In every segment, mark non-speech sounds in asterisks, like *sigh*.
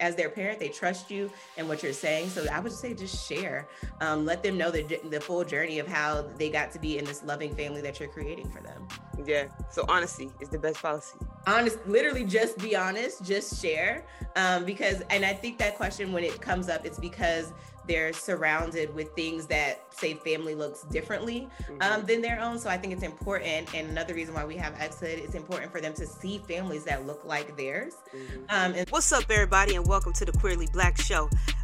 as their parent, they trust you and what you're saying. So I would say just share. Um, let them know the, the full journey of how they got to be in this loving family that you're creating for them. Yeah. So honesty is the best policy. Honest, literally just be honest, just share. Um, because, and I think that question when it comes up, it's because they're surrounded with things that say family looks differently um, mm-hmm. than their own. So I think it's important. And another reason why we have xHood, it's important for them to see families that look like theirs. Mm-hmm. Um, and- What's up, everybody, and welcome to the Queerly Blax Show.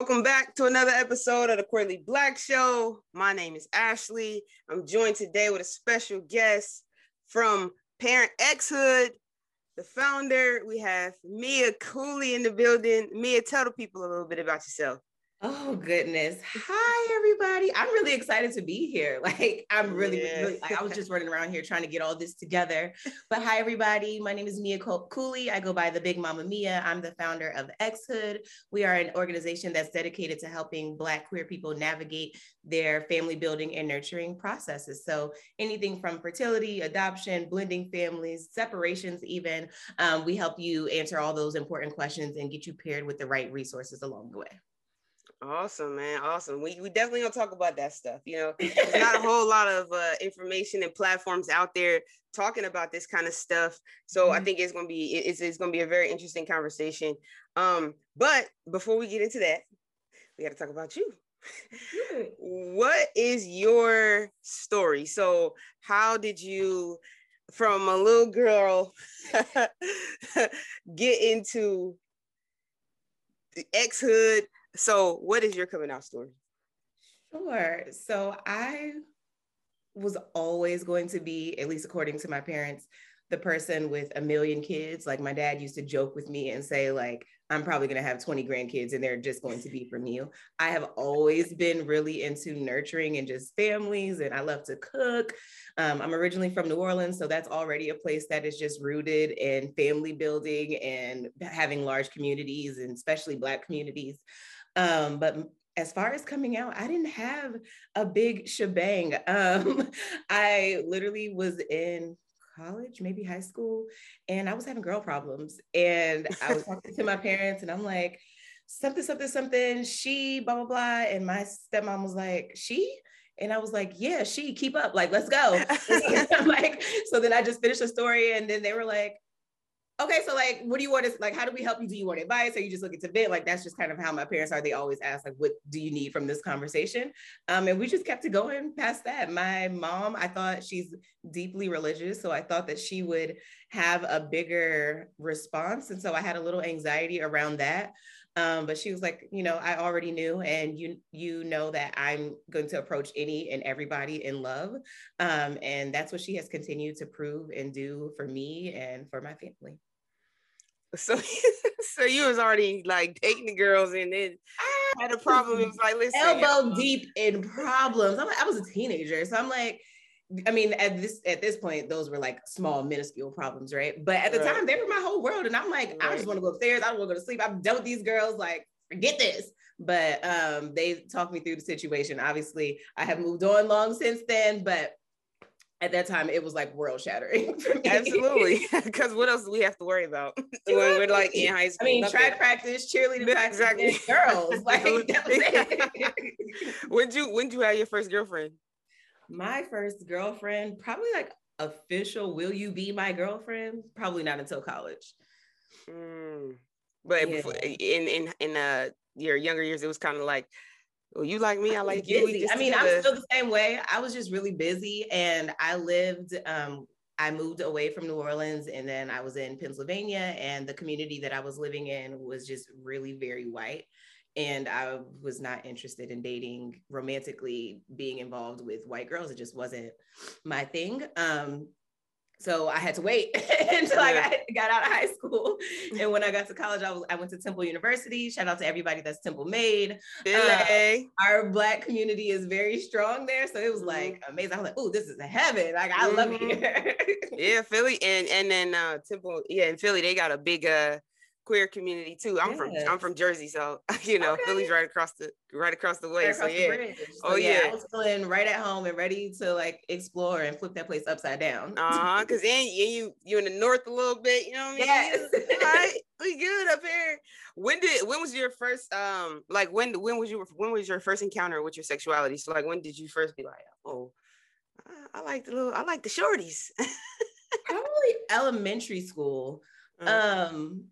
Welcome back to another episode of the Queerly Blax Show. My name is Ashley. I'm joined today with a special guest from Parent Exhood, the founder. We have Mia Cooley in the building. Mia, tell the people a little bit about yourself. Oh goodness. Hi everybody. I'm really excited to be here. *laughs* Like I'm really, yeah. really I was just running around here trying to get all this together. But hi *laughs* everybody. My name is Mia Cooley. I go by the Big Mama Mia. I'm the founder of xHood. We are an organization that's dedicated to helping black queer people navigate their family building and nurturing processes. So anything from fertility, adoption, blending families, separations even, um, we help you answer all those important questions and get you paired with the right resources along the way. Awesome, man. Awesome. We, we definitely gonna talk about that stuff. You know, *laughs* there's not a whole lot of uh, information and platforms out there talking about this kind of stuff. So mm-hmm. I think it's gonna be it's, it's gonna be a very interesting conversation. Um, but before we get into that, we got to talk about you. *laughs* what is your story? So how did you from a little girl *laughs* get into the xHood so, what is your coming out story? Sure. So, I was always going to be, at least according to my parents, the person with a million kids. Like my dad used to joke with me and say, like, I'm probably going to have 20 grandkids and they're just going to be from you. I have always been really into nurturing and just families, and I love to cook. Um, I'm originally from New Orleans, so that's already a place that is just rooted in family building and having large communities, and especially Black communities. Um, but as far as coming out, I didn't have a big shebang. *laughs* Um, I literally was in college, maybe high school, and I was having girl problems. And I was talking to my parents, and I'm like, something, something, something, she, blah, blah, blah. And my stepmom was like, she? And I was like, yeah, she, keep up, like, let's go. *laughs* I'm like, so then I just finished the story, and then they were like, okay, so like, what do you want us like? How do we help you? Do you want advice? Or you just looking to vent? Like, that's just kind of how my parents are. They always ask, like, what do you need from this conversation? Um, and we just kept it going past that. My mom, I thought she's deeply religious, so I thought that she would have a bigger response, and so I had a little anxiety around that. Um, but she was like, you know, I already knew, and you you know that I'm going to approach any and everybody in love, um, and that's what she has continued to prove and do for me and for my family. So, *laughs* so you was already like dating the girls, and then had a problem. It was like, listen, elbow deep in problems. I'm like, I was a teenager, so I'm like, I mean, at this at this point, those were like small, minuscule problems, right? But at the right. time, they were my whole world, and I'm like, right. I just want to go upstairs. I don't want to go to sleep. I'm done with these girls. Like, forget this. But um, they talked me through the situation. Obviously, I have moved on long since then, but at that time it was like world shattering *laughs* absolutely. *laughs* *laughs* Because what else do we have to worry about? Exactly. when we're like in high school i mean track practice cheerleading practice exactly. girls. Like when did you when did you have your first girlfriend? My first girlfriend probably like official will you be my girlfriend? Probably not until college. Mm. but yeah. before, in in in uh your younger years it was kind of like well, you like me, I like you. I mean, I'm still the same way. I was just really busy and I lived, um, I moved away from New Orleans and then I was in Pennsylvania and the community that I was living in was just really very white. And I was not interested in dating romantically, being involved with white girls. It just wasn't my thing. Um, so I had to wait *laughs* until yeah. I got, out of high school. And when I got to college, I was I went to Temple University. Shout out to everybody that's Temple made. Uh, our black community is very strong there. So it was mm-hmm. like amazing. I was like, oh, this is a heaven. Like I mm-hmm. love it here. *laughs* yeah, Philly. And and then uh Temple, yeah, in Philly, they got a big uh queer community too. I'm yes. from I'm from Jersey, so *laughs* you know okay. Philly's right across the right across the way. Right so yeah. So, oh yeah. yeah. I was feeling right at home and ready to like explore and flip that place upside down. uh huh. Because then you you you in the north a little bit. You know what I mean? Yes. right. We good up here. When did when was your first um like when when was your when was your first encounter with your sexuality? So like when did you first be like oh I, I like the little I like the shorties. *laughs* Probably elementary school. Mm-hmm. Um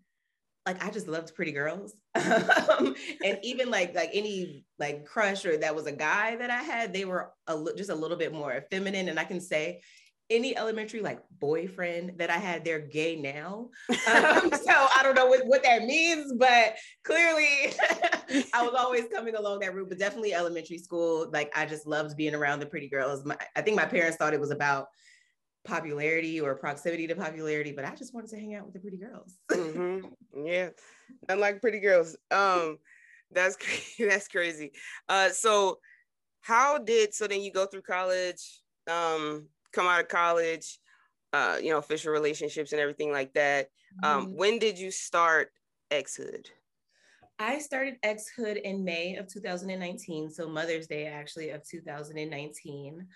like I just loved pretty girls. *laughs* um, and even like like any like crush or that was a guy that I had, they were a just a little bit more feminine. And I can say any elementary like boyfriend that I had, they're gay now. Um, *laughs* so I don't know what, what that means, but clearly *laughs* I was always coming along that route. But definitely elementary school, like I just loved being around the pretty girls. My, I think my parents thought it was about popularity or proximity to popularity, but I just wanted to hang out with the pretty girls. mm-hmm. *laughs* Yeah, unlike pretty girls. Um, that's *laughs* that's crazy. Uh, so how did so then you go through college, um, come out of college, uh, you know, official relationships and everything like that. Um, mm-hmm. when did you start xHood? I started xHood in May of 2019, so Mother's Day actually of 2019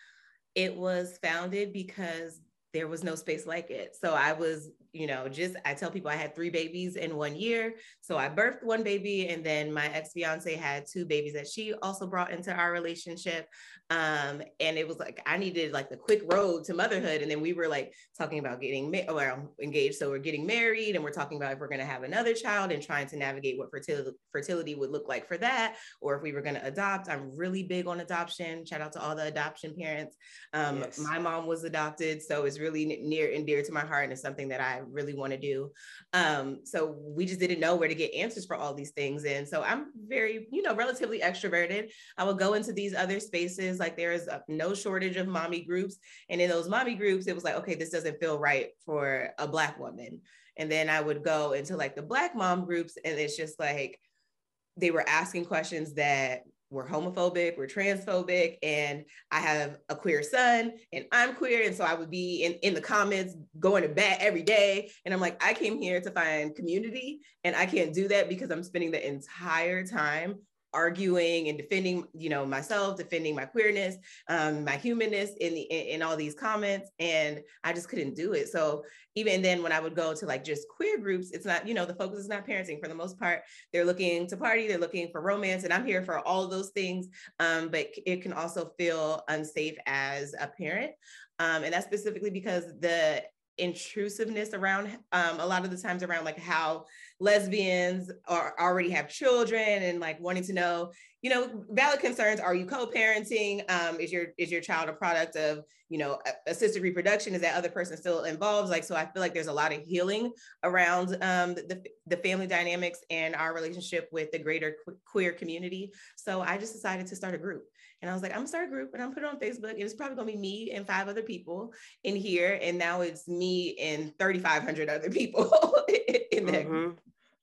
it was founded because there was no space like it. So I was, you know, just I tell people I had three babies in one year. So I birthed one baby, and then my ex fiance had two babies that she also brought into our relationship. Um, and it was like I needed like the quick road to motherhood. And then we were like talking about getting ma- well engaged. So we're getting married, and we're talking about if we're going to have another child and trying to navigate what fertility fertility would look like for that, or if we were going to adopt. I'm really big on adoption. Shout out to all the adoption parents. Um, yes. My mom was adopted, so it's really near and dear to my heart, and it's something that I really want to do. Um, so we just didn't know where to get answers for all these things, and so I'm very, you know, relatively extroverted. I will go into these other spaces like there is no shortage of mommy groups. And in those mommy groups, it was like, okay, this doesn't feel right for a Black woman. And then I would go into like the Black mom groups, and it's just like they were asking questions that were homophobic, we're transphobic, and I have a queer son and I'm queer. And so I would be in, in the comments going to bat every day. And I'm like, I came here to find community and I can't do that because I'm spending the entire time arguing and defending you know myself defending my queerness um, my humanness in the in, all these comments and i just couldn't do it. So even then when i would go to like just queer groups it's not you know the focus is not parenting. For the most part they're looking to party they're looking for romance and i'm here for all those things um, but it can also feel unsafe as a parent um, and that's specifically because the intrusiveness around um, a lot of the times around like how lesbians are already have children and like wanting to know you know valid concerns. Are you co-parenting? Um, is your is your child a product of you know assisted reproduction? Is that other person still involved? Like so i feel like there's a lot of healing around um, the, the family dynamics and our relationship with the greater queer community. So i just decided to start a group and I was like, I'm gonna start a group and I'm put it on Facebook. It was probably gonna be me and five other people in here. And now it's me and 3,500 other people *laughs* in there. Mm-hmm.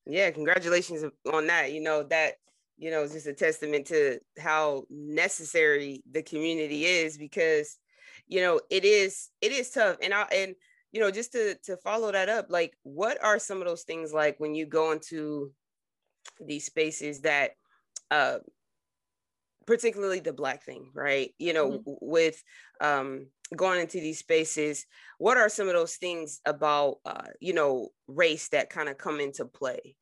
Yeah, congratulations on that. You know, that, you know, is just a testament to how necessary the community is because, you know, it is, it is tough. And I, and, you know, just to, to follow that up, like, what are some of those things like when you go into these spaces that, uh, particularly the black thing right? You know mm-hmm. with um going into these spaces what are some of those things about uh you know race that kind of come into play?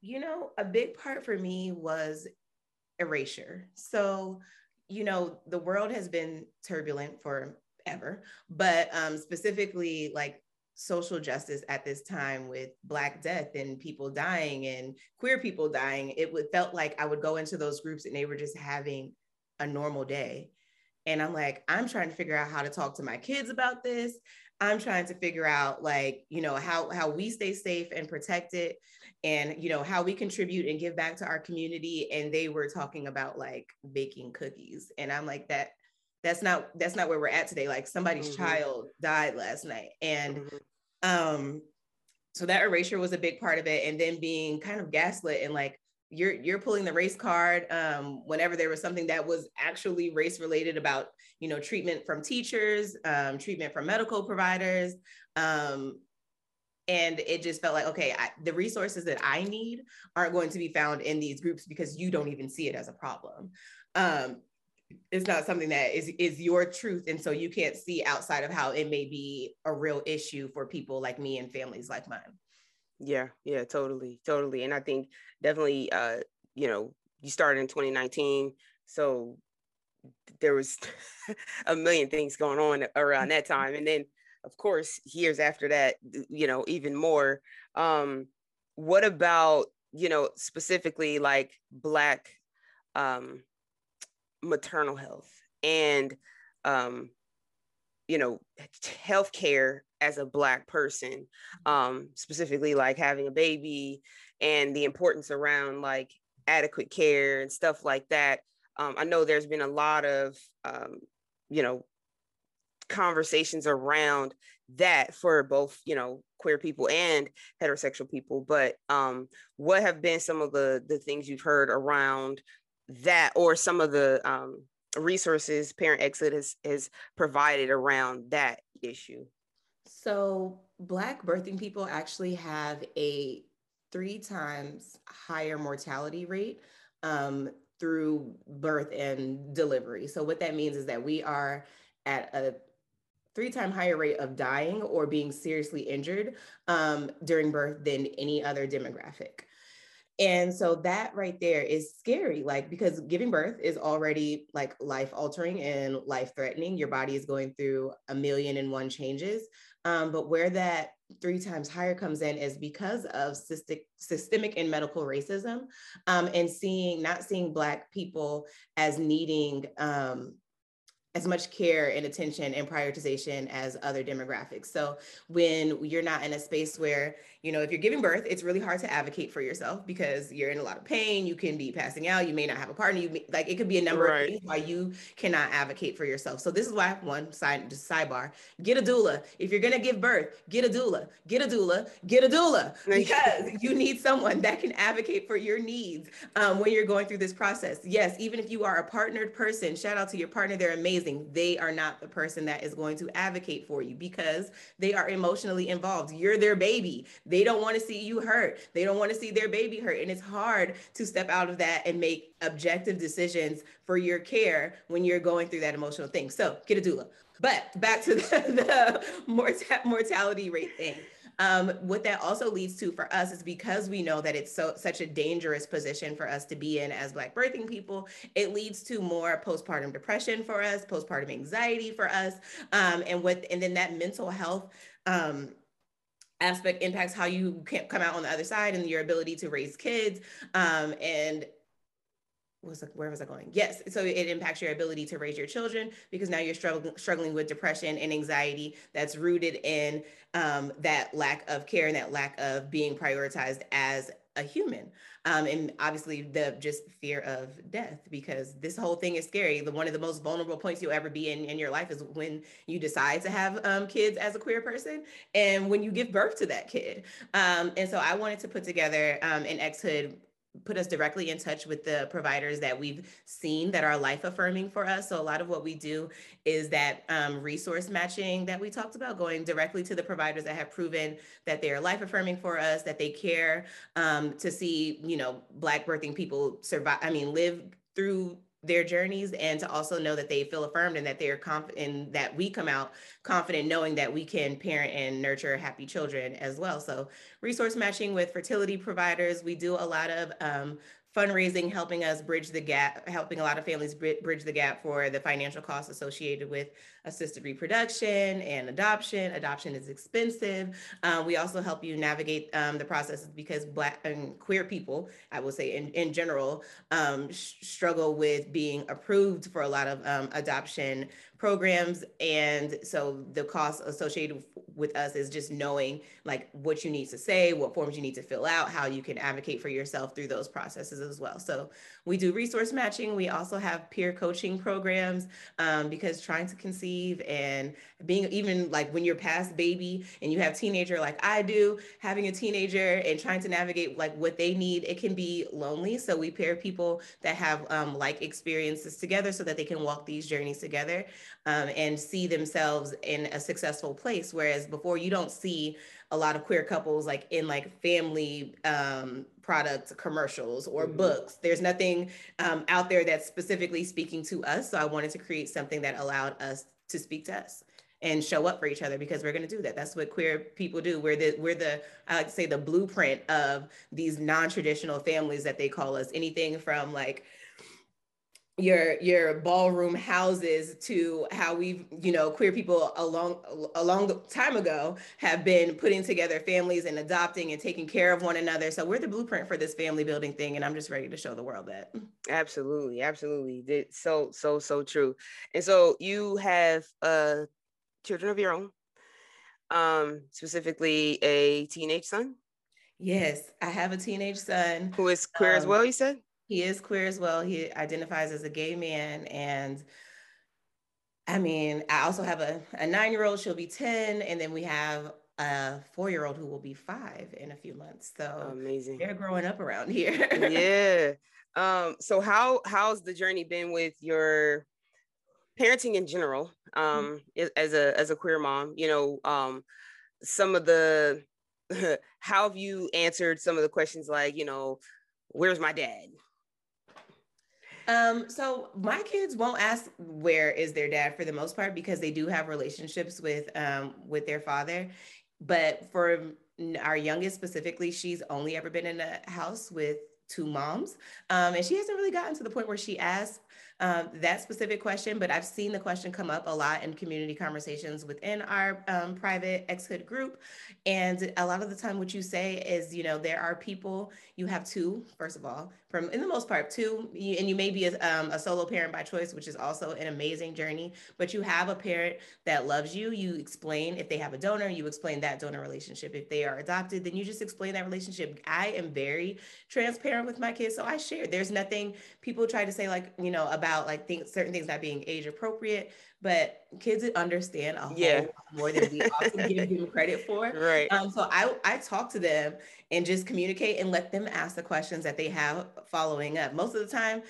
You know a big part for me was erasure. So you know the world has been turbulent forever but um specifically like social justice at this time with black death and people dying and queer people dying it would felt like i would go into those groups and they were just having a normal day. And i'm like i'm trying to figure out how to talk to my kids about this. I'm trying to figure out like you know how how we stay safe and protected and you know how we contribute and give back to our community. And they were talking about like baking cookies. And i'm like that that's not that's not where we're at today. Like somebody's mm-hmm. child died last night. And mm-hmm. Um so that erasure was a big part of it. And then being kind of gaslit and like you're you're pulling the race card um, whenever there was something that was actually race related about you know treatment from teachers um, treatment from medical providers. Um, and it just felt like okay I, the resources that i need aren't going to be found in these groups because you don't even see it as a problem. Um, it's not something that is is your truth. And so you can't see outside of how it may be a real issue for people like me and families like mine. Yeah yeah totally totally. And i think definitely uh you know you started in 2019 so there was *laughs* a million things going on around that time. And then of course years after that you know even more. Um what about you know specifically like black um maternal health and um you know healthcare as a black person um specifically like having a baby and the importance around like adequate care and stuff like that. Um, i know there's been a lot of um, you know conversations around that for both you know queer people and heterosexual people but um what have been some of the the things you've heard around that or some of the um resources ParentxHood has has provided around that issue so black birthing people actually have a three times higher mortality rate um, through birth and delivery so what that means is that we are at a three time higher rate of dying or being seriously injured um, during birth than any other demographic. And so that right there is scary, like because giving birth is already like life altering and life threatening. Your body is going through a million and one changes. Um, but where that three times higher comes in is because of cystic, systemic and medical racism um, and seeing, not seeing Black people as needing um, as much care and attention and prioritization as other demographics. So when you're not in a space where, you know, if you're giving birth, it's really hard to advocate for yourself because you're in a lot of pain, you can be passing out, you may not have a partner, you may, like it could be a number right. of things why you cannot advocate for yourself. So this is why one side just sidebar, get a doula. If you're going to give birth, get a doula. Get a doula, get a doula *laughs* because you need someone that can advocate for your needs um, when you're going through this process. Yes, even if you are a partnered person, shout out to your partner, they're amazing amazing. They are not the person that is going to advocate for you because they are emotionally involved. You're their baby. They don't want to see you hurt. They don't want to see their baby hurt. And it's hard to step out of that and make objective decisions for your care when you're going through that emotional thing. So get a doula. But back to the, *laughs* the mortality rate thing. Um, what that also leads to for us is because we know that it's so such a dangerous position for us to be in as Black birthing people, it leads to more postpartum depression for us, postpartum anxiety for us, um, and with and then that mental health. Um, aspect impacts how you can come out on the other side and your ability to raise kids um, and was like, where was I going? Yes. So it impacts your ability to raise your children because now you're struggling struggling with depression and anxiety that's rooted in um, that lack of care and that lack of being prioritized as a human. Um, and obviously the just fear of death because this whole thing is scary. The one of the most vulnerable points you'll ever be in in your life is when you decide to have um, kids as a queer person and when you give birth to that kid. Um, and so I wanted to put together um, an xHood put us directly in touch with the providers that we've seen that are life affirming for us. So a lot of what we do is that um, resource matching that we talked about, going directly to the providers that have proven that they are life affirming for us, that they care um, to see, you know, Black birthing people survive, I mean, live through their journeys and to also know that they feel affirmed and that they are confident that we come out confident knowing that we can parent and nurture happy children as well. So resource matching with fertility providers we do a lot of um, fundraising helping us bridge the gap helping a lot of families bridge the gap for the financial costs associated with assisted reproduction and adoption. Adoption is expensive. Um, we also help you navigate um, the processes because black and queer people i will say in, in general um, struggle with being approved for a lot of um, adoption programs. And so the cost associated with us is just knowing like what you need to say, what forms you need to fill out, how you can advocate for yourself through those processes as well. So we do resource matching. We also have peer coaching programs um, because trying to conceive and being even like when you're past baby and you have teenager like I do, having a teenager and trying to navigate like what they need, it can be lonely. So we pair people that have um, like experiences together so that they can walk these journeys together um, and see themselves in a successful place. Whereas before, you don't see a lot of queer couples like in like family um, product commercials or mm-hmm. books. There's nothing um, out there that's specifically speaking to us. So I wanted to create something that allowed us to speak to us and show up for each other because we're going to do that. That's what queer people do. We're the we're the I like to say the blueprint of these non-traditional families that they call us. Anything from like your your ballroom houses to how we've you know queer people a long a long time ago have been putting together families and adopting and taking care of one another. So we're the blueprint for this family building thing and i'm just ready to show the world that. Absolutely absolutely. So so so true. And so you have uh children of your own um specifically a teenage son? Yes i have a teenage son. Who is queer um, as well you said he is queer as well. He identifies as a gay man. And I mean, I also have a, a nine year old, she'll be 10. And then we have a four year old who will be five in a few months. So amazing. They're growing up around here. *laughs* yeah. Um, so how how's the journey been with your parenting in general? Um, mm-hmm. as a as a queer mom, you know, um, some of the *laughs* how have you answered some of the questions like, you know, where's my dad? Um, so my kids won't ask where is their dad for the most part because they do have relationships with um with their father. But for our youngest specifically, she's only ever been in a house with two moms. Um, and she hasn't really gotten to the point where she asks um, that specific question, but I've seen the question come up a lot in community conversations within our um, private xHood group. And a lot of the time, what you say is, you know, there are people, you have two, first of all, from in the most part, two, and you may be a, um, a solo parent by choice, which is also an amazing journey, but you have a parent that loves you. You explain if they have a donor, you explain that donor relationship. If they are adopted, then you just explain that relationship. I am very transparent with my kids, so I share. There's nothing people try to say, like, you know, about like things, certain things not being age appropriate, but kids understand a whole yeah. more than we often give them *laughs* credit for. Right. Um, so I I talk to them and just communicate and let them ask the questions that they have following up. Most of the time,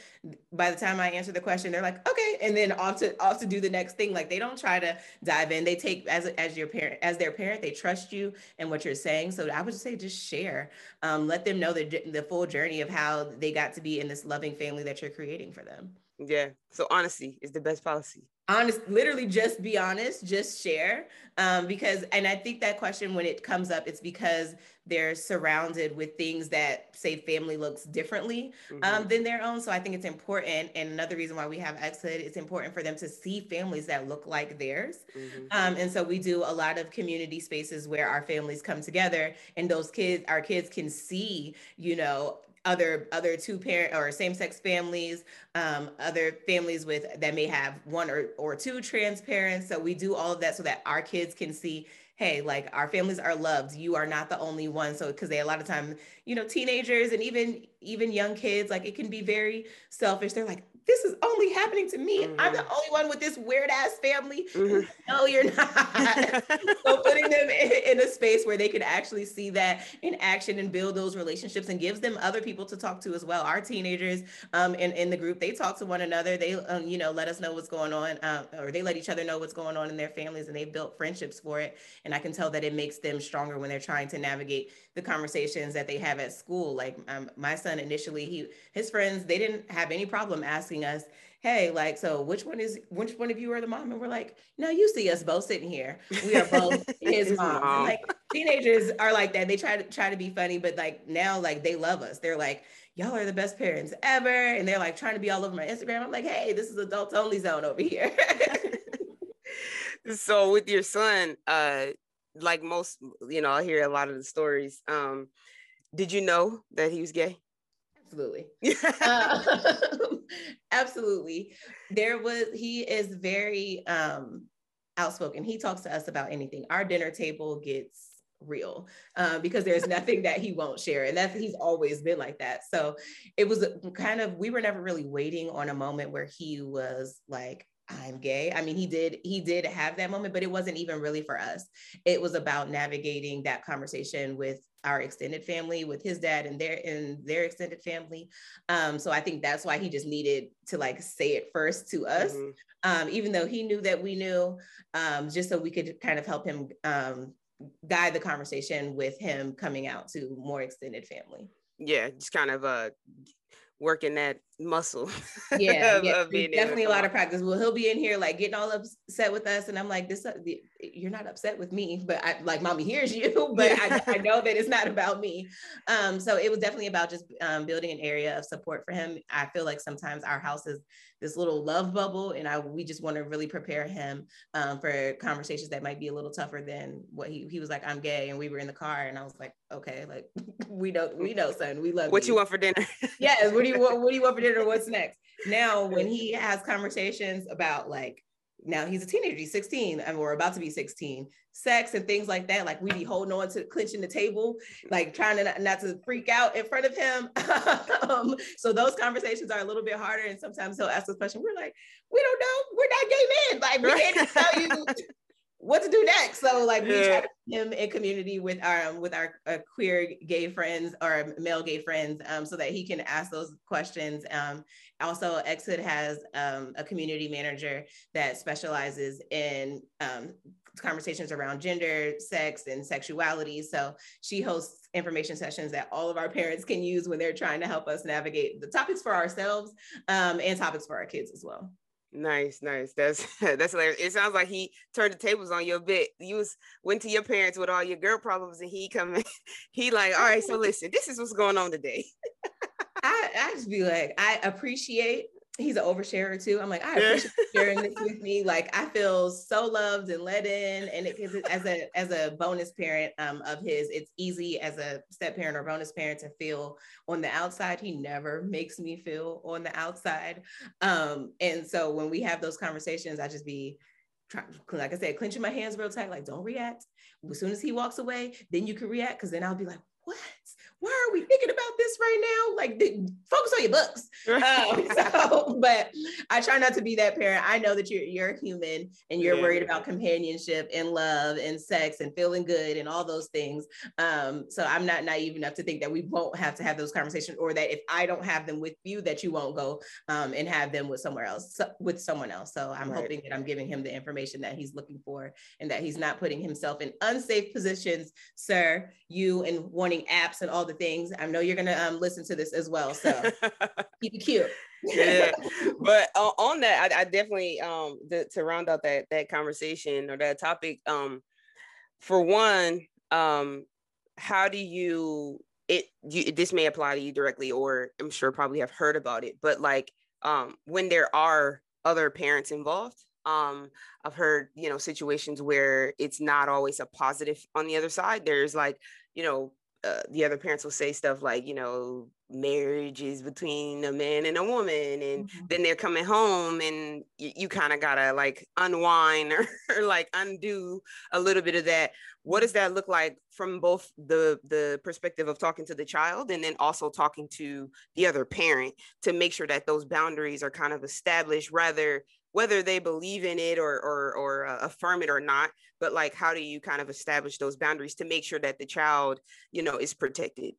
by the time I answer the question, they're like, okay, and then off to off to do the next thing. Like they don't try to dive in. They take as as your parent, as their parent, they trust you and what you're saying. So I would say just share. Um, let them know the the full journey of how they got to be in this loving family that you're creating for them. Yeah. So honesty is the best policy. Honest, literally just be honest, just share. Um, because, and I think that question, when it comes up, it's because they're surrounded with things that say family looks differently um, mm-hmm. than their own. So I think it's important. And another reason why we have xHood, it's important for them to see families that look like theirs. Mm-hmm. Um, and so we do a lot of community spaces where our families come together and those kids, our kids can see, you know, other other two parent or same sex families, um, other families with that may have one or or two trans parents. So we do all of that so that our kids can see hey like our families are loved. You are not the only one. So because they a lot of time you know teenagers and even even young kids like it can be very selfish. They're like this is only happening to me. Mm-hmm. I'm the mm-hmm. only one with this weird ass family. Mm-hmm. No, you're not. *laughs* so putting them in, in, a space where they can actually see that in action and build those relationships and gives them other people to talk to as well. Our teenagers um, in, in the group, they talk to one another. They, um, you know, let us know what's going on um, or they let each other know what's going on in their families and they've built friendships for it. And I can tell that it makes them stronger when they're trying to navigate the conversations that they have at school. Like um, my son initially, he his friends they didn't have any problem asking us, "Hey, like, so which one is which one of you are the mom?" And we're like, "No, you see us both sitting here. We are both *laughs* *laughs* his, his mom." mom. Like teenagers are like that. They try to try to be funny, but like now, like they love us. They're like, y'all are the best parents ever. And they're like trying to be all over my Instagram. I'm like, hey, this is adults only zone over here. *laughs* so with your son, uh, like most, you know, I hear a lot of the stories. Um, did you know that he was gay? Absolutely. *laughs* uh, *laughs* absolutely. There was he is very um outspoken. He talks to us about anything. Our dinner table gets real um, because there's *laughs* nothing that he won't share and that's he's always been like that so it was kind of we were never really waiting on a moment where he was like I'm gay. I mean, he did he did have that moment, but it wasn't even really for us. It was about navigating that conversation with our extended family, with his dad and their and their extended family. Um, so I think that's why he just needed to like say it first to us, mm-hmm. um, even though he knew that we knew, um, just so we could kind of help him um, guide the conversation with him coming out to more extended family. Yeah, just kind of uh working that muscle. *laughs* Yeah, yeah. Definitely a lot of practice. Well, he'll be in here like getting all upset with us, and I'm like, "This, uh, you're not upset with me, but I like, mommy hears you, *laughs* but I, I, *laughs* know that it's not about me." Um, so it was definitely about just um, building an area of support for him. I feel like sometimes our house is this little love bubble, and I we just want to really prepare him um, for conversations that might be a little tougher than what he he was like, "I'm gay," and we were in the car, and I was like, "Okay, like we know, we know, son, we love what you, you want for dinner." yes, what do you want? What do you want for dinner? Or what's next. Now, when he has conversations about like, now he's a teenager, he's 16, and we're about to be 16, sex and things like that, like we be holding on to clinching the table, like trying to not, not to freak out in front of him. *laughs* um, so those conversations are a little bit harder. And sometimes he'll ask us question. We're like, we don't know. We're not gay men. Like we can't tell you *laughs* what to do next. So like we try to him in community with our um, with our uh, queer gay friends or male gay friends, um, so that he can ask those questions. Um, also, xHood has um, a community manager that specializes in um, conversations around gender, sex, and sexuality. So she hosts information sessions that all of our parents can use when they're trying to help us navigate the topics for ourselves um, and topics for our kids as well. Nice, nice. That's *laughs* that's hilarious. It sounds like he turned the tables on you a bit. You was went to your parents with all your girl problems, and he come in, *laughs* he like, all right, so listen, this is what's going on today. *laughs* I, I just be like, I appreciate he's an oversharer too. I'm like, I appreciate sharing this with me. Like, I feel so loved and let in. And it, as a as a bonus parent um, of his, it's easy as a step parent or bonus parent to feel on the outside. He never makes me feel on the outside. Um, and so when we have those conversations, I just be trying, like I said, clenching my hands real tight, like don't react. As soon as he walks away, then you can react because then I'll be like, what? Why are we thinking about this right now? Like, focus on your books. Um, *laughs* *laughs* so, but I try not to be that parent. I know that you're you're human and you're yeah. worried about companionship and love and sex and feeling good and all those things. Um, so I'm not naive enough to think that we won't have to have those conversations, or that if I don't have them with you, that you won't go um, and have them with somewhere else, so, with someone else. So I'm right. hoping that I'm giving him the information that he's looking for and that he's not putting himself in unsafe positions, sir. You and wanting apps and all the things. I know you're gonna um, listen to this as well, so *laughs* keep it cute. yeah, *laughs* but uh, on that, I, I definitely um the, to round out that that conversation or that topic. Um, for one, um, how do you it? You, this may apply to you directly, or I'm sure probably have heard about it, but like um when there are other parents involved um i've heard you know situations where it's not always a positive on the other side there's like you know uh, the other parents will say stuff like, you know, marriage is between a man and a woman, and mm-hmm. then they're coming home, and you, you kind of gotta like unwind *laughs* or, or, like undo a little bit of that. What does that look like from both the the perspective of talking to the child and then also talking to the other parent to make sure that those boundaries are kind of established, rather whether they believe in it or or, or uh, affirm it or not but like how do you kind of establish those boundaries to make sure that the child you know is protected?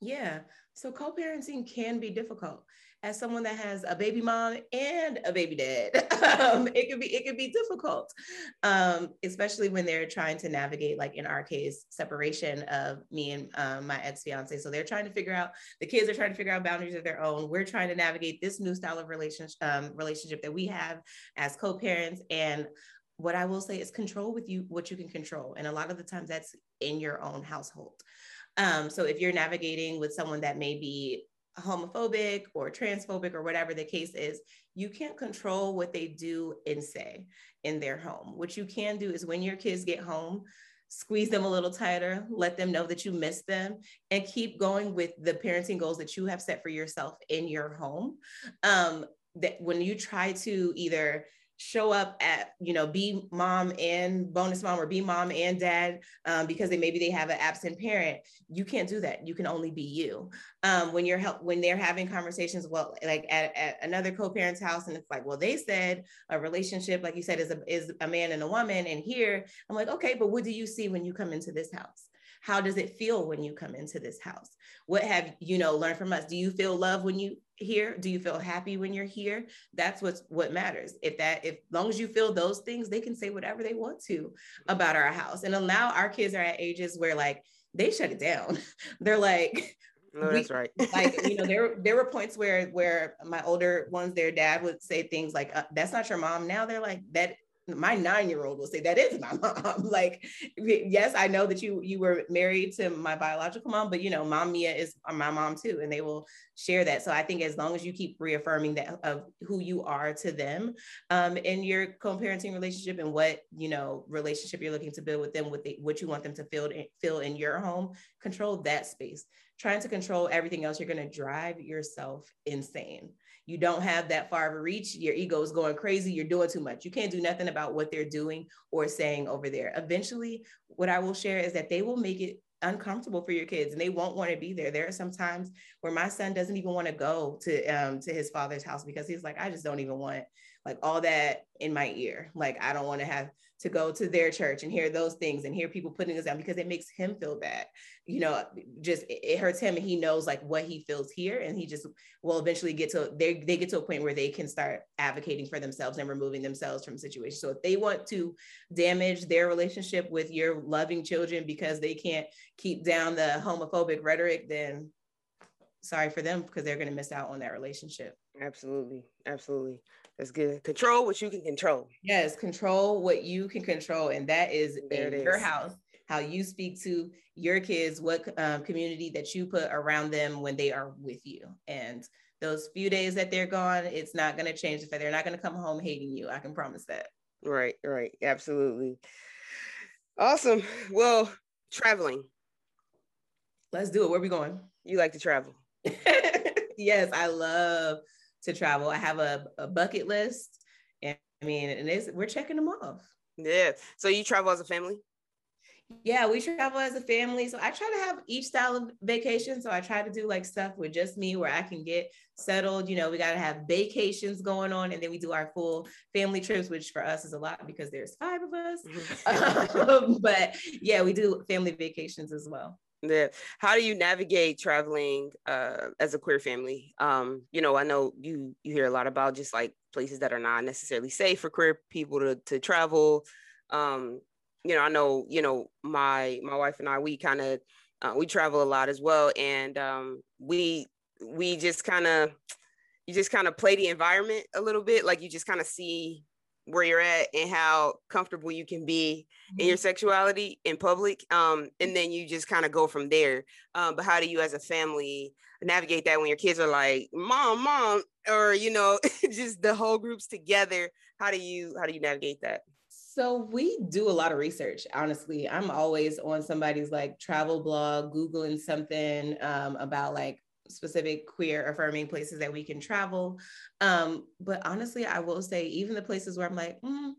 Yeah. So co-parenting can be difficult as someone that has a baby mom and a baby dad *laughs* um, it could be it could be difficult um, especially when they're trying to navigate like in our case separation of me and um, my ex-fiance. So they're trying to figure out the kids are trying to figure out boundaries of their own. We're trying to navigate this new style of relationship um, relationship that we have as co-parents. And what i will say is control with you what you can control. And a lot of the times that's in your own household. Um, so if you're navigating with someone that may be homophobic or transphobic or whatever the case is, you can't control what they do and say in their home. What you can do is when your kids get home, squeeze them a little tighter, let them know that you miss them, and keep going with the parenting goals that you have set for yourself in your home. Um, that when you try to either show up at you know be mom and bonus mom or be mom and dad um, because they maybe they have an absent parent you can't do that. You can only be you. Um, when you're help when they're having conversations well like at, at another co-parent's house and it's like well they said a relationship like you said is a is a man and a woman and here i'm like okay but what do you see when you come into this house? How does it feel when you come into this house? What have you know learned from us? Do you feel love when you here do you feel happy when you're here that's what's what matters if that if long as you feel those things they can say whatever they want to about our house and now our kids are at ages where like they shut it down *laughs* they're like *laughs* no, that's right. like you know, *laughs* there there were points where where my older ones, their dad would say things like, uh, "That's not your mom." Now they're like, "That my nine-year-old will say that is my mom. *laughs* Like yes i know that you you were married to my biological mom but you know mom mia is my mom too and they will share that. So i think as long as you keep reaffirming that of who you are to them um, in your co-parenting relationship and what you know relationship you're looking to build with them what they what you want them to feel feel in your home control that space. Trying to control everything else you're going to drive yourself insane you don't have that far of a reach. Your ego is going crazy. You're doing too much. You can't do nothing about what they're doing or saying over there. Eventually, what I will share is that they will make it uncomfortable for your kids and they won't want to be there. There are some times where my son doesn't even want to go to um to his father's house because he's like, I just don't even want like all that in my ear. Like I don't want to have to go to their church and hear those things and hear people putting us down because it makes him feel bad. You know, just it, it hurts him and he knows like what he feels here and he just will eventually get to they they get to a point where they can start advocating for themselves and removing themselves from situations. So if they want to damage their relationship with your loving children because they can't keep down the homophobic rhetoric, then sorry for them because they're going to miss out on that relationship. Absolutely. Absolutely. That's good. Control what you can control. Yes, control what you can control. And that is there in your is. house, how you speak to your kids, what um, community that you put around them when they are with you. And those few days that they're gone, it's not going to change. If they're not going to come home hating you, I can promise that. Right, right. Absolutely. Awesome. Well, traveling. Let's do it. Where are we going? You like to travel? *laughs* yes, I love to travel. I have a, a bucket list, and I mean, and it's, we're checking them off. Yeah. So you travel as a family? Yeah, we travel as a family. So I try to have each style of vacation. So I try to do like stuff with just me where I can get settled. You know, we got to have vacations going on. And then we do our full family trips, which for us is a lot because there's five of us. Mm-hmm. *laughs* um, but yeah, we do family vacations as well. Yeah. How do you navigate traveling uh, as a queer family? Um, you know, I know you you hear a lot about just like places that are not necessarily safe for queer people to to travel. Um, you know, I know, you know, my my wife and I, we kind of uh, we travel a lot as well, and um, we we just kind of you just kind of play the environment a little bit, like you just kind of see where you're at and how comfortable you can be mm-hmm. in your sexuality in public um, and then you just kind of go from there. Um, but how do you as a family navigate that when your kids are like mom mom or you know *laughs* just the whole groups together? How do you how do you navigate that? So we do a lot of research honestly. I'm always on somebody's like travel blog googling something um, about like specific queer affirming places that we can travel. Um, but honestly, I will say, even the places where I'm like, mm,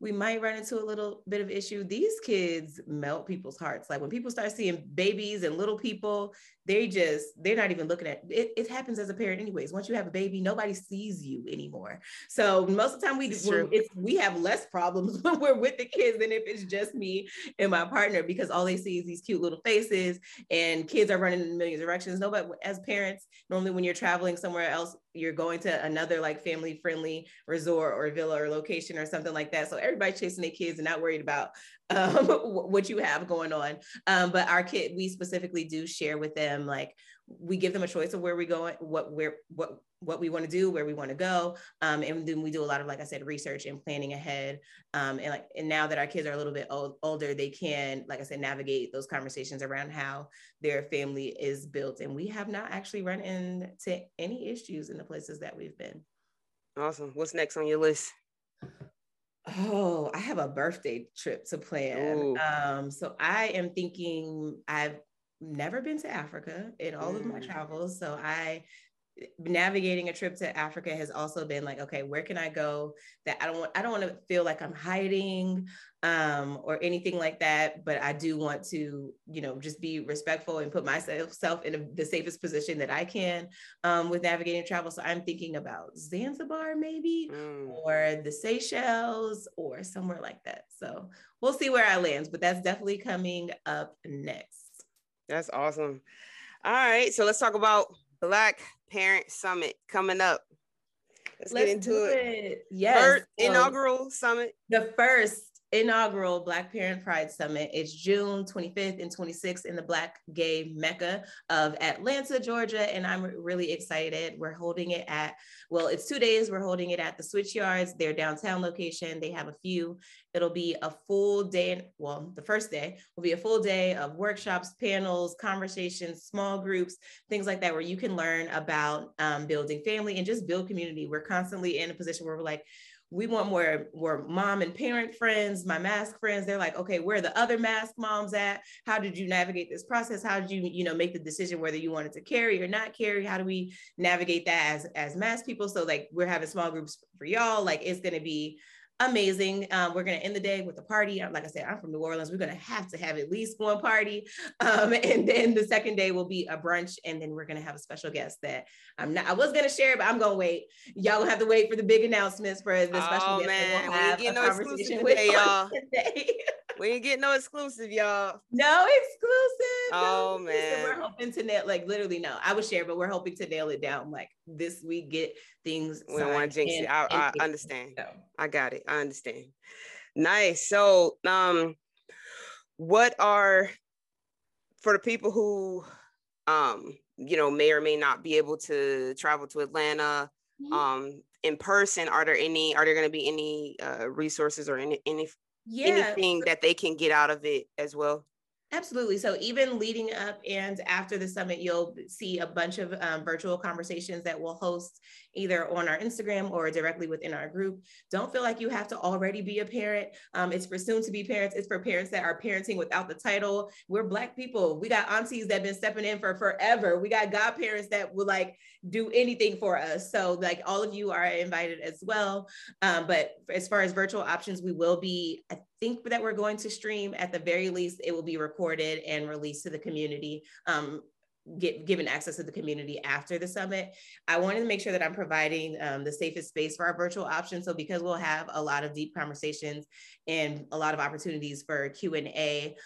we might run into a little bit of issue. These kids melt people's hearts. Like when people start seeing babies and little people, they just they're not even looking at it. It happens as a parent, anyways. Once you have a baby, nobody sees you anymore. So most of the time, we it's it's, we have less problems *laughs* when we're with the kids than if it's just me and my partner because all they see is these cute little faces and kids are running in a million directions. Nobody, as parents, normally when you're traveling somewhere else, you're going to another like family friendly resort or villa or location or something like that. So everybody's chasing their kids and not worried about um, *laughs* what you have going on. Um, but our kid, we specifically do share with them like we give them a choice of where we go, what where what what we want to do, where we want to go, um, and then we do a lot of like I said, research and planning ahead. Um, and like and now that our kids are a little bit old, older, they can like I said navigate those conversations around how their family is built. And we have not actually run into any issues in the places that we've been. Awesome. What's next on your list? Oh, I have a birthday trip to plan. Um, so I am thinking I've never been to Africa in all mm. of my mm. travels. So I navigating a trip to Africa has also been like, okay, where can I go that I don't want, I don't want to feel like I'm hiding um, or anything like that. But I do want to, you know, just be respectful and put myself self in a, the safest position that I can um, with navigating travel. So I'm thinking about Zanzibar maybe, mm. or the Seychelles or somewhere like that. So we'll see where I land, but that's definitely coming up next. That's awesome. All right, so let's talk about Black Parent Summit coming up. Let's, Let's get into it. it. Yes. First um, inaugural summit. The first inaugural Black Parent Pride Summit. It's June 25th and 26th in the Black Gay Mecca of Atlanta, Georgia. And I'm really excited. We're holding it at, well, it's two days. We're holding it at the Switchyards, their downtown location. They have a few. It'll be a full day. Well, the first day will be a full day of workshops, panels, conversations, small groups, things like that, where you can learn about um, building family and just build community. We're constantly in a position where we're like, we want more more mom and parent friends my masc friends. They're like okay where are the other masc moms at? How did you navigate this process? How did you you know make the decision whether you wanted to carry or not carry? How do we navigate that as as masc people? So like we're having small groups for y'all. Like it's going to be amazing. Um, we're going to end the day with a party. Like I said, I'm from New Orleans. We're going to have to have at least one party. Um, *laughs* and then the second day will be a brunch. And then we're going to have a special guest that I'm not, I was going to share, but I'm going to wait. Y'all going to have to wait for the big announcements for the special oh, guest. Man. We'll have we a no conversation with today, *laughs* y'all. We ain't getting no exclusive, y'all. No exclusive. *laughs* Oh man. So we're hoping to nail like literally no. I would share, but we're hoping to nail it down like this we get things. We don't want to jinx it. I, I understand. So. I got it. I understand. Nice. So um what are for the people who um you know may or may not be able to travel to Atlanta mm-hmm. um in person are there any are there going to be any uh, resources or any any yeah. anything that they can get out of it as well? Absolutely. So even leading up and after the summit, you'll see a bunch of um, virtual conversations that we'll host either on our Instagram or directly within our group. Don't feel like you have to already be a parent. Um, it's for soon to be parents. It's for parents that are parenting without the title. We're Black people. We got aunties that have been stepping in for forever. We got godparents that will like do anything for us. So like all of you are invited as well. Um, but as far as virtual options, we will be, I think that we're going to stream at the very least, it will be recorded and released to the community. Um, get given access to the community after the summit. I wanted to make sure that I'm providing um, the safest space for our virtual options. So because we'll have a lot of deep conversations and a lot of opportunities for Q and A,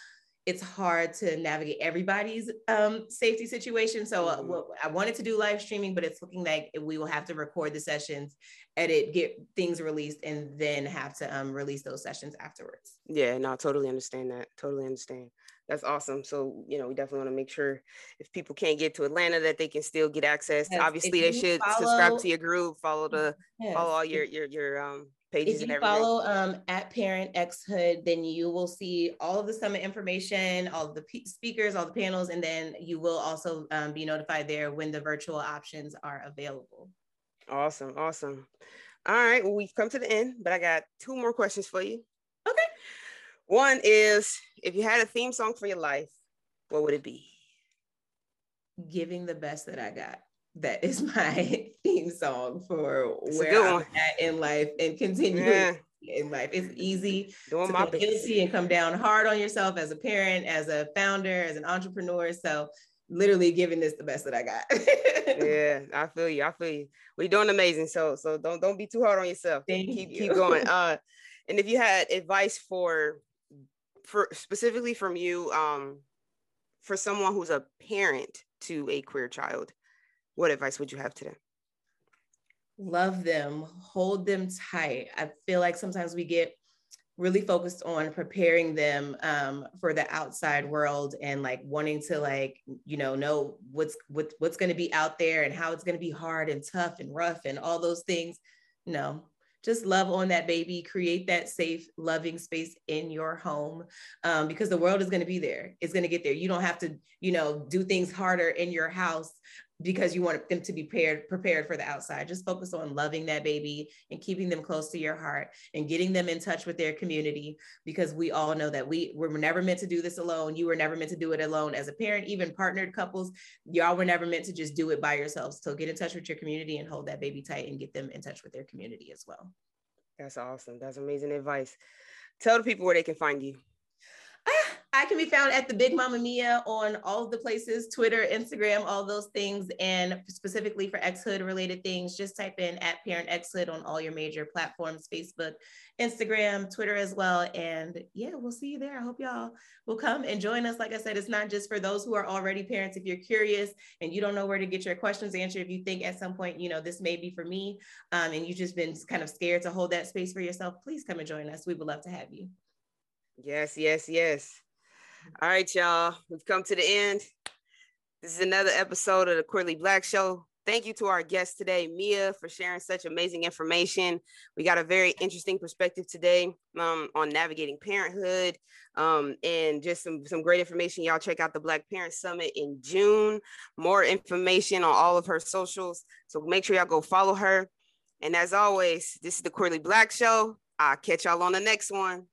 it's hard to navigate everybody's um, safety situation. So uh, mm-hmm. I wanted to do live streaming, but it's looking like we will have to record the sessions, edit, get things released, and then have to um, release those sessions afterwards. Yeah, no, I totally understand that. Totally understand. That's awesome. So, you know, we definitely want to make sure if people can't get to Atlanta that they can still get access. Yes, Obviously, they should follow, subscribe to your group, follow the yes. follow all your your your um pages if you follow um, at ParentxHood then you will see all of the summit information all the p- speakers all the panels and then you will also um, be notified there when the virtual options are available awesome awesome all right well we've come to the end but i got two more questions for you one is if you had a theme song for your life what would it be giving the best that i got that is *laughs* my theme song for it's where I'm at in life and continuing yeah. in life. It's easy Doing to my feel guilty and come down hard on yourself as a parent, as a founder, as an entrepreneur. So literally giving this the best that I got. *laughs* yeah, I feel you. I feel you. We're doing amazing. So so don't don't be too hard on yourself. Thank keep you. keep going. *laughs* Uh and if you had advice for for specifically from you um for someone who's a parent to a queer child what advice would you have to them? Love them, hold them tight. I feel like sometimes we get really focused on preparing them um, for the outside world and like wanting to like you know know what's what, what's going to be out there and how it's going to be hard and tough and rough and all those things no just love on that baby. Create that safe loving space in your home um, because the world is going to be there. It's going to get there. You don't have to you know do things harder in your house because you want them to be prepared prepared for the outside. Just focus on loving that baby and keeping them close to your heart and getting them in touch with their community because we all know that we were never meant to do this alone. You were never meant to do it alone as a parent even partnered couples. Y'all were never meant to just do it by yourselves. So get in touch with your community and hold that baby tight and get them in touch with their community as well. That's awesome. That's amazing advice. Tell the people where they can find you I can be found at the Big Mama Mia on all of the places Twitter, Instagram, all those things. And specifically for xHood related things, just type in at ParentxHood on all your major platforms Facebook, Instagram, Twitter as well. And yeah, we'll see you there. I hope y'all will come and join us. Like I said, it's not just for those who are already parents. If you're curious and you don't know where to get your questions answered, if you think at some point, you know, this may be for me um, and you've just been kind of scared to hold that space for yourself, please come and join us. We would love to have you. Yes, yes, yes. All right, y'all. We've come to the end. This is another episode of the Queerly Blax Show. Thank you to our guest today, Mia, for sharing such amazing information. We got a very interesting perspective today um, on navigating parenthood um, and just some, some great information. Y'all check out the Black Parent Summit in June. More information on all of her socials. So make sure y'all go follow her. And as always, this is the Queerly Blax Show. I'll catch y'all on the next one.